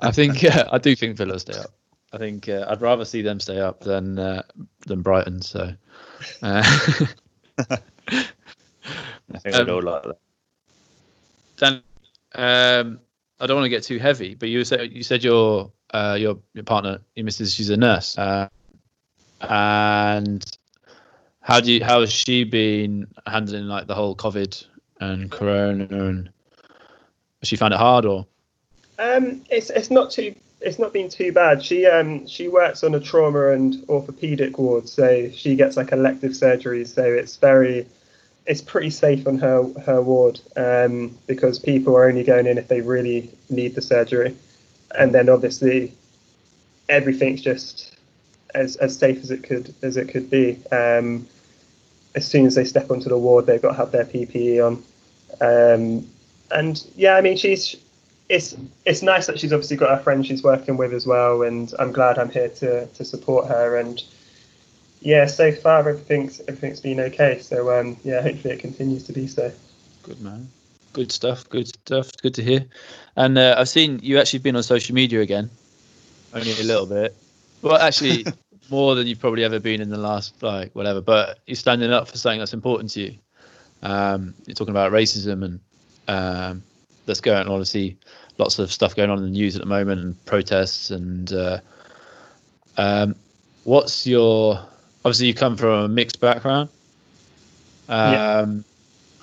I think [LAUGHS] yeah, I do think Villa stay up. I think uh, I'd rather see them stay up than uh, than Brighton. So uh,
I think
Um,
we'd all like that.
Dan, um, I don't want to get too heavy, but you said you said your uh, your your partner, your missus, she's a nurse, uh, and how do you how has she been handling like the whole COVID and Corona and has she found it hard or?
Um, it's it's not too it's not been too bad. She um she works on a trauma and orthopedic ward, so she gets like elective surgeries. So it's very it's pretty safe on her her ward um, because people are only going in if they really need the surgery, and then obviously everything's just as as safe as it could as it could be. Um, as soon as they step onto the ward, they've got to have their PPE on. Um, and yeah, I mean, she's it's it's nice that she's obviously got her friend she's working with as well, and I'm glad I'm here to to support her. And yeah, so far everything's everything's been okay. So um, yeah, hopefully it continues to be so.
Good man. Good stuff. Good stuff. Good to hear. And uh, I've seen you actually been on social media again, only a little bit. Well, actually, [LAUGHS] more than you've probably ever been in the last like whatever. But you're standing up for something that's important to you. Um, you're talking about racism and um, that's going on. Obviously, lots of stuff going on in the news at the moment and protests and. Uh, um, what's your? Obviously, you come from a mixed background. Um,
Yeah.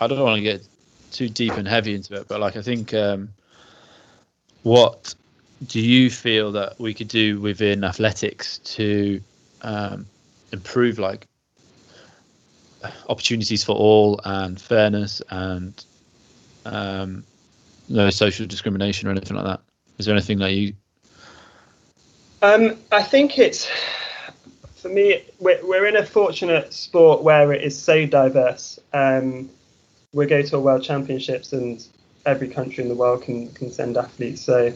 I don't want to get too deep and heavy into it, but like I think, um, what do you feel that we could do within athletics to um, improve like opportunities for all and fairness and um, no social discrimination or anything like that? Is there anything that you?
Um, I think it's for me. We're, we're in a fortunate sport where it is so diverse. Um, we go to a world championships, and every country in the world can can send athletes. So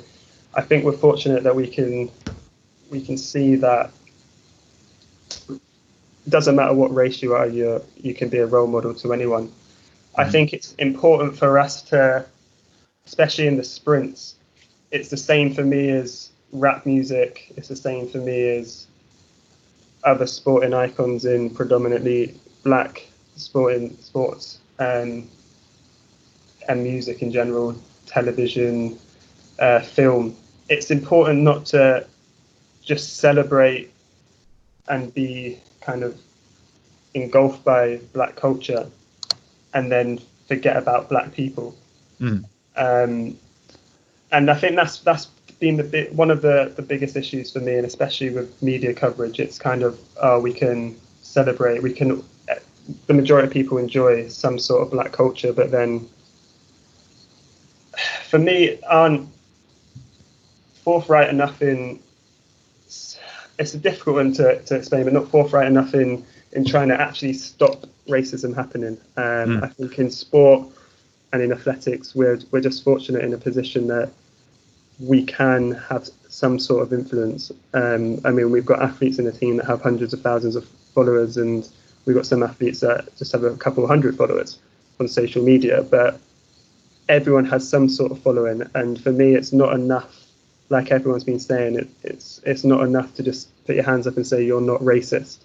I think we're fortunate that we can we can see that it doesn't matter what race you are, you you can be a role model to anyone. I think it's important for us to, especially in the sprints, it's the same for me as rap music. It's the same for me as other sporting icons in predominantly black sporting sports um, and music in general, television, uh, film. It's important not to just celebrate and be kind of engulfed by black culture and then forget about black people.
Mm.
Um, and I think that's that's been the bit, one of the, the biggest issues for me, and especially with media coverage. It's kind of oh, we can celebrate, we can. The majority of people enjoy some sort of black culture, but then [SIGHS] for me, aren't forthright enough in. It's a difficult one to, to explain, but not forthright enough in in trying to actually stop racism happening. Um,
Mm.
I think in sport and in athletics, we're we're just fortunate in a position that we can have some sort of influence. Um, I mean, we've got athletes in the team that have hundreds of thousands of followers, and we've got some athletes that just have a couple hundred followers on social media. But everyone has some sort of following, and for me, it's not enough. Like everyone's been saying, it, it's it's not enough to just put your hands up and say you're not racist.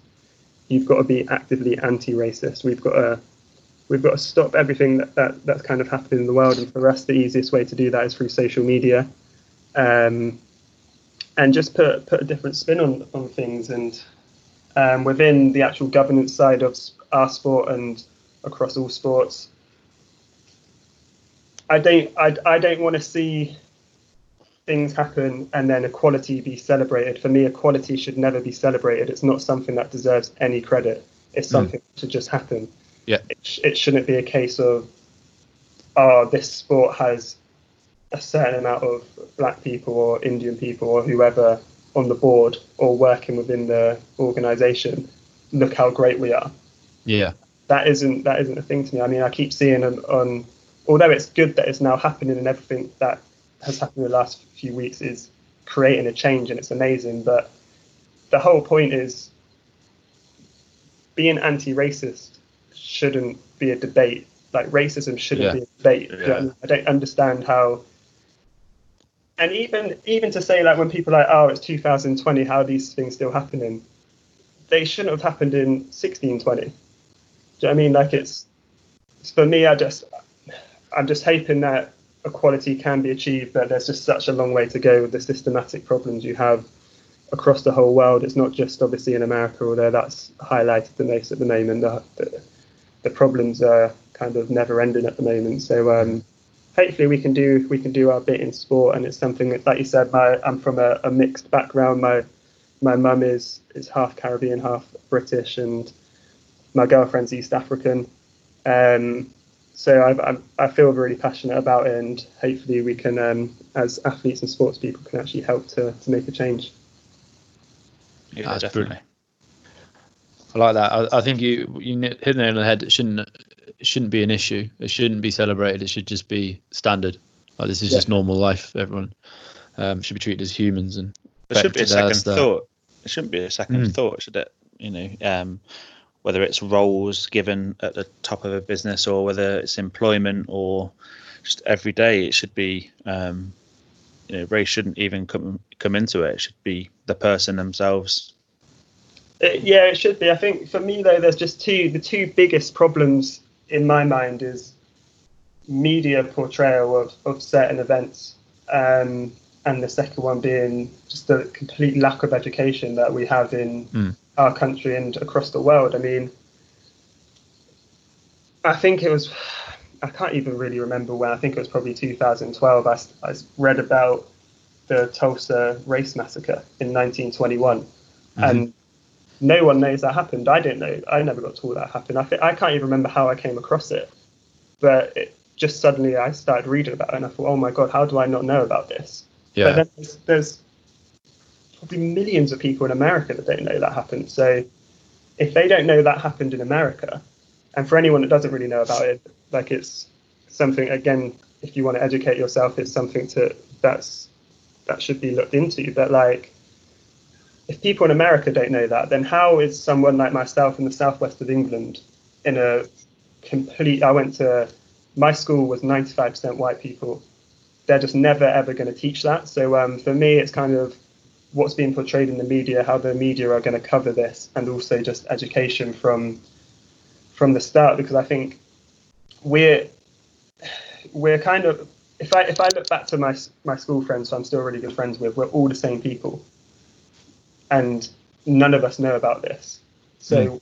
You've got to be actively anti-racist. We've got to we've got to stop everything that, that that's kind of happening in the world, and for us, the easiest way to do that is through social media, um, and just put put a different spin on on things. And um, within the actual governance side of our sport and across all sports, I don't I, I don't want to see things happen and then equality be celebrated. For me, equality should never be celebrated. It's not something that deserves any credit. It's something mm. that should just happen.
Yeah.
It, sh- it shouldn't be a case of, oh, this sport has a certain amount of black people or Indian people or whoever on the board or working within the organisation. Look how great we are.
Yeah.
That isn't that isn't a thing to me. I mean, I keep seeing on, on although it's good that it's now happening and everything that has happened in the last few weeks is creating a change and it's amazing. But the whole point is being anti-racist shouldn't be a debate. Like racism shouldn't
Yeah.
be a debate.
Yeah.
You know I, mean? I don't understand how. And even even to say like when people are like, oh, it's 2020, how are these things still happening? They shouldn't have happened in 1620. Do you know what I mean? Like it's for me, I just I'm just hoping that equality can be achieved, but there's just such a long way to go with the systematic problems you have across the whole world. It's not just obviously in America, although that's highlighted the most at the moment. The, the, the problems are kind of never ending at the moment. So um, hopefully we can do we can do our bit in sport, and it's something that, like you said, my I'm from a, a mixed background. My my mum is is half Caribbean, half British, and my girlfriend's East African. Um, so I, I, I feel really passionate about it, and hopefully we can, um, as athletes and sports people, can actually help to, to make a change.
Yeah,
That's
definitely.
I like that. I, I think you you hit the nail on the head. It shouldn't it shouldn't be an issue. It shouldn't be celebrated. It should just be standard. Like this is
Yeah.
just normal life. for Everyone um, should be treated as humans and
There should be a second thought. It shouldn't be a second
Mm.
thought, should it? You know, um, whether it's roles given at the top of a business or whether it's employment or just every day, it should be. Um, you know, race shouldn't even come come into it. It should be the person themselves.
It, yeah, it should be. I think for me though, there's just two. The two biggest problems in my mind is media portrayal of, of certain events, um, and the second one being just the complete lack of education that we have in
Mm.
our country and across the world. I mean, I think it was. I can't even really remember when. I think it was probably 2012. I read about the Tulsa race massacre in 1921, and no one knows that happened. I didn't know. I never got told that happened. I think I can't even remember how I came across it, but it, just suddenly I started reading about it, and I thought, oh my god, how do I not know about this? But
yeah,
then there's, there's probably millions of people in America that don't know that happened. So if they don't know that happened in America, and for anyone that doesn't really know about it, like it's something again, if you want to educate yourself, it's something to that's that should be looked into. But like if people in America don't know that, then how is someone like myself in the southwest of England in a complete I went to my school was 95% white people they're just never ever going to teach that. So um, for me, it's kind of what's being portrayed in the media, how the media are going to cover this, and also just education from from the start. Because I think we're we're kind of if I if I look back to my my school friends, who I'm still really good friends with, we're all the same people, and none of us know about this. So.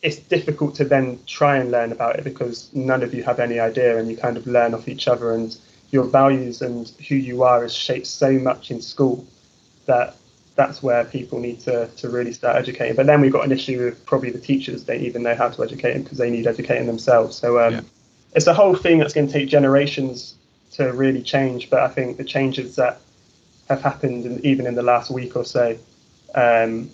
It's difficult to then try and learn about it because none of you have any idea, and you kind of learn off each other. And your values and who you are is shaped so much in school that that's where people need to, to really start educating. But then we've got an issue with probably the teachers don't even know how to educate them because they need educating themselves. So um,
Yeah.
it's a whole thing that's going to take generations to really change. But I think the changes that have happened, in, even in the last week or so, um,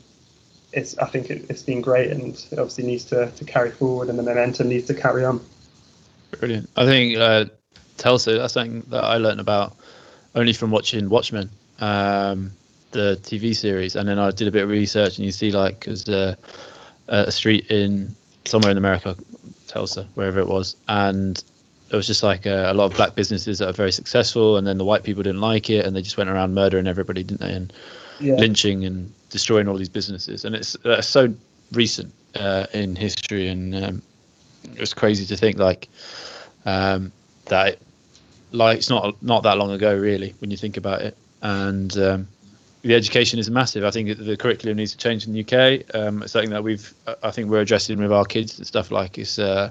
it's I think it, it's been great and it obviously needs to, to carry forward and the momentum needs to carry on.
brilliant. I think uh, Tulsa. That's something that I learned about only from watching Watchmen, um, the TV series, and then I did a bit of research, and you see like because uh, a street in somewhere in America, Tulsa, wherever it was, and it was just like a, a lot of black businesses that are very successful, and then the white people didn't like it, and they just went around murdering everybody, didn't they, and
Yeah.
lynching and destroying all these businesses, and it's uh, so recent uh, in history, and um, it was crazy to think like um, that. It, like it's not not that long ago, really, when you think about it, and um, the education is massive. I think the curriculum needs to change in the UK. Um, it's something that we've, I think, we're addressing with our kids and stuff like it's. Uh,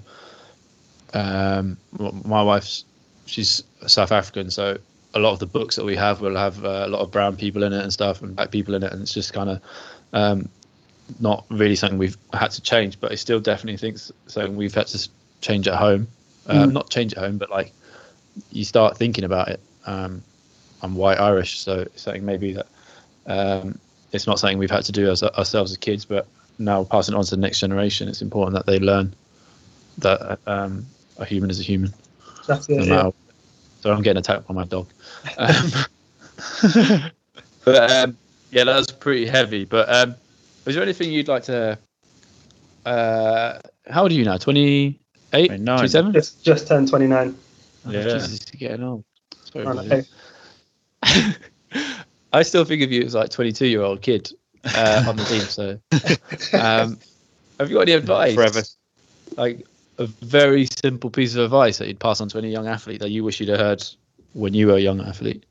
um, my wife's, she's South African, so a lot of the books that we have will have uh, a lot of brown people in it and stuff, and black people in it, and it's just kind of um, not really something we've had to change, but I still definitely think s- something we've had to change at home. Um, Not change at home, but like you start thinking about it. Um, I'm white Irish, so it's something maybe that um, it's not something we've had to do as, ourselves as kids, but now passing it on to the next generation, it's important that they learn that um, a human is a human.
That's it.
matter-
Yeah.
So I'm getting attacked by my dog. [LAUGHS] Um, [LAUGHS] but um, yeah, that was pretty heavy. But um, was there anything you'd like to? Uh, how old are you now? 28? 27?
Just just turned 29.
Yeah.
Jesus, you're getting old. Sorry,
I
brother. I still think of you as like 22 year old kid uh, on the team. So, [LAUGHS] um, have you got any advice?
Forever.
Like a very simple piece of advice that you'd pass on to any young athlete that you wish you'd heard when you were a young athlete.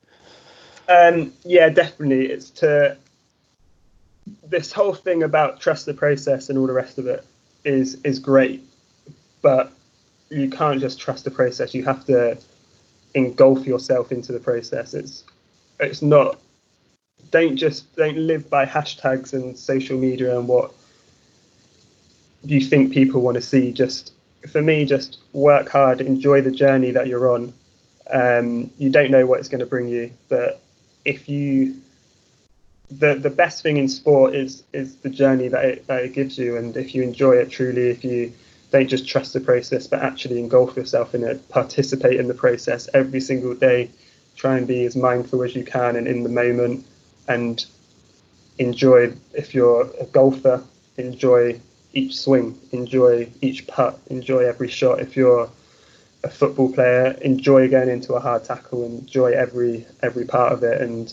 Um, yeah, definitely. It's to this whole thing about trust the process and all the rest of it is is great, but you can't just trust the process. You have to engulf yourself into the process. It's it's not. Don't just don't live by hashtags and social media and what you think people want to see. Just for me, just work hard, enjoy the journey that you're on. Um, you don't know what it's going to bring you, but if you the the best thing in sport is is the journey that it, that it gives you and if you enjoy it truly if you don't just trust the process but actually engulf yourself in it participate in the process every single day try and be as mindful as you can and in the moment and enjoy if you're a golfer enjoy each swing enjoy each putt enjoy every shot. If you're a football player enjoy going into a hard tackle enjoy every every part of it. And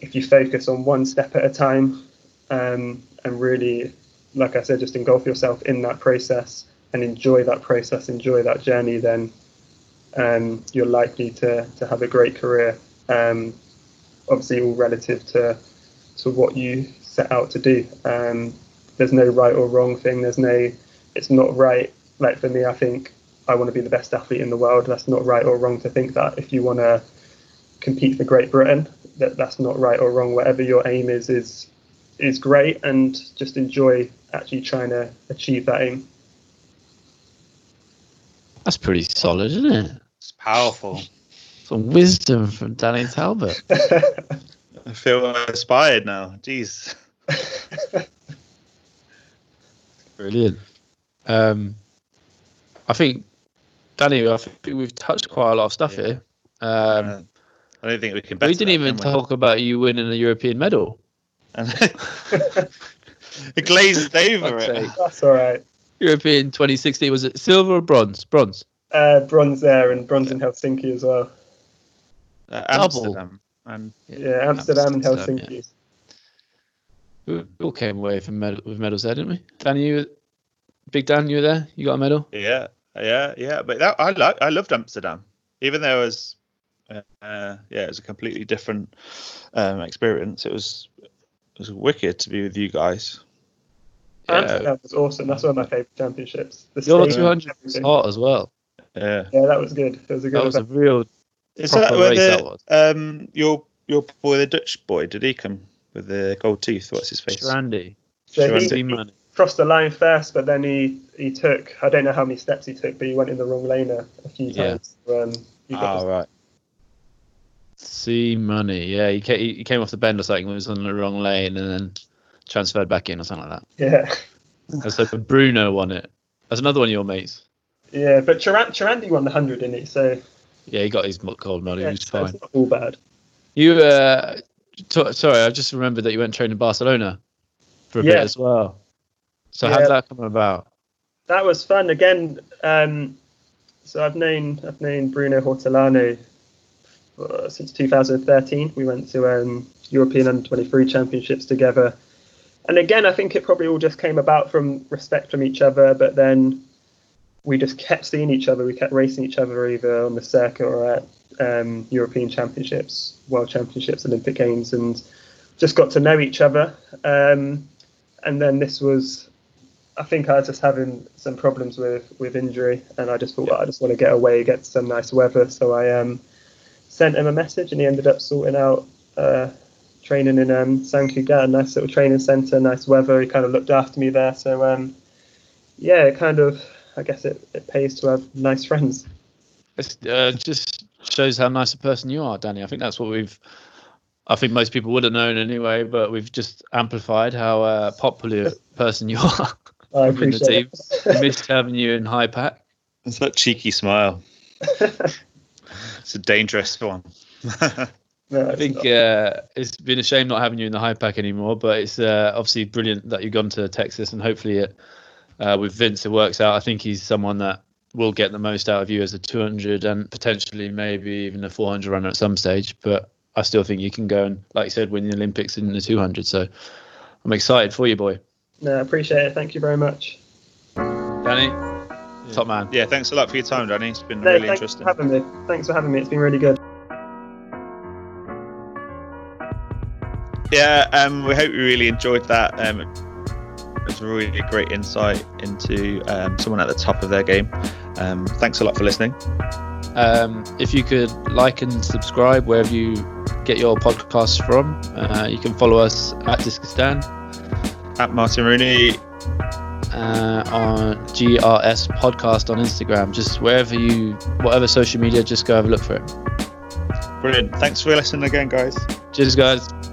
if you focus on one step at a time um, and really like i said just engulf yourself in that process and enjoy that process enjoy that journey then um, you're likely to, to have a great career. Um, obviously all relative to to what you set out to do. Um, there's no right or wrong thing there's no it's not right like for me i think I want to be the best athlete in the world. That's not right or wrong to think that. If you want to compete for Great Britain, that that's not right or wrong. Whatever your aim is, is is great, and just enjoy actually trying to achieve that aim.
That's pretty solid, isn't it?
It's powerful.
Some wisdom from Danny Talbot. [LAUGHS]
I feel inspired now. Jeez. [LAUGHS]
Brilliant. Um, I think, Danny, I think we've touched quite a lot of stuff
Yeah.
here. Um,
Uh, I don't think we can.
we didn't
that,
even
can we?
talk about you winning a European medal.
And [LAUGHS] it glazed over
Fuck's
it.
sake.
that's all right.
European 2016 was it silver or bronze? Bronze.
Uh, bronze there and bronze in Helsinki as well.
Uh,
Double.
Amsterdam. And
Yeah, Amsterdam and Helsinki.
We we all came away from medal, with medals there, didn't we? Danny, you, Big Dan, you were there. You got a medal.
yeah, yeah, yeah. But that, I like. I loved Amsterdam, even though it was, uh, uh, yeah, it was a completely different um, experience. It was, it was wicked to be with you guys.
Yeah.
Amsterdam was awesome. That's one of my favourite championships. The
Your 200 was hot as well.
Yeah.
Yeah, that was good. It was a good
That was a real.
Is
Proper
that where
race that was.
um your your boy, the Dutch boy, did he come with the gold teeth? What's his face?
Randy.
So he,
Randy.
money.
crossed the line first, but then he, he took I don't know how many steps he took, but he went in the wrong lane a, a few
Yeah.
times. Um, he got
Oh right.
See money. Yeah, he came, he came off the bend or something. Was on the wrong lane and then transferred back in or something like that.
yeah,
And so Bruno won it. That's another one of your mates.
yeah. But Charan- Churandy won the hundred, didn't he? So
Yeah, he got his mo- gold medal.
yeah,
he was fine.
it's not all bad.
You, uh, t- sorry, I just remembered that you went training in Barcelona for a bit as well. So how did that come about?
That was fun. Again, um, so I've known I've known Bruno Hortelano uh, since 2013. We went to um, European Under 23 Championships together, and again, I think it probably all just came about from respect from each other. But then we just kept seeing each other. We kept racing each other either on the circuit or at um, European Championships, World Championships, Olympic Games, and just got to know each other. Um, and then this was I think I was just having some problems with, with injury, and I just thought well, I just want to get away, get some nice weather. So I um, sent him a message, and he ended up sorting out uh, training in um, Sant Cugat, a nice little training centre, nice weather. He kind of looked after me there. So um, yeah, it kind of I guess it, it pays to have nice friends.
Uh, just shows how nice a person you are, Danny. I think that's what we've. I think most people would have known anyway, but we've just amplified how uh, popular a person you [LAUGHS] are
I
within the
appreciate
team. We missed having you in HiPAC.
It's that cheeky smile. [LAUGHS] It's a dangerous one. [LAUGHS]
No,
I think
not.
uh, it's been a shame not having you in the HiPAC anymore, but it's uh, obviously brilliant that you've gone to Texas, and hopefully it uh, with Vince it works out. I think he's someone that will get the most out of you as a 200 and potentially maybe even a 400 runner at some stage. But I still think you can go and, like you said, win the Olympics in the 200. So I'm excited for you, boy.
no, I appreciate it. Thank you very much.
Danny, top man.
yeah, thanks a lot for your time, Danny. It's been
No,
really
thanks
interesting.
for having me. Thanks for having me. It's been really good.
Yeah, um, we hope you really enjoyed that. Um, it was a really great insight into um, someone at the top of their game. Um, thanks a lot for listening.
Um, if you could like and subscribe wherever you get your podcasts from, uh, you can follow us at Discustan.
At Martin Rooney,
uh, on GRS podcast on Instagram. Just wherever you, whatever social media, just go have a look for it.
brilliant. Thanks for listening again, guys.
Cheers, guys.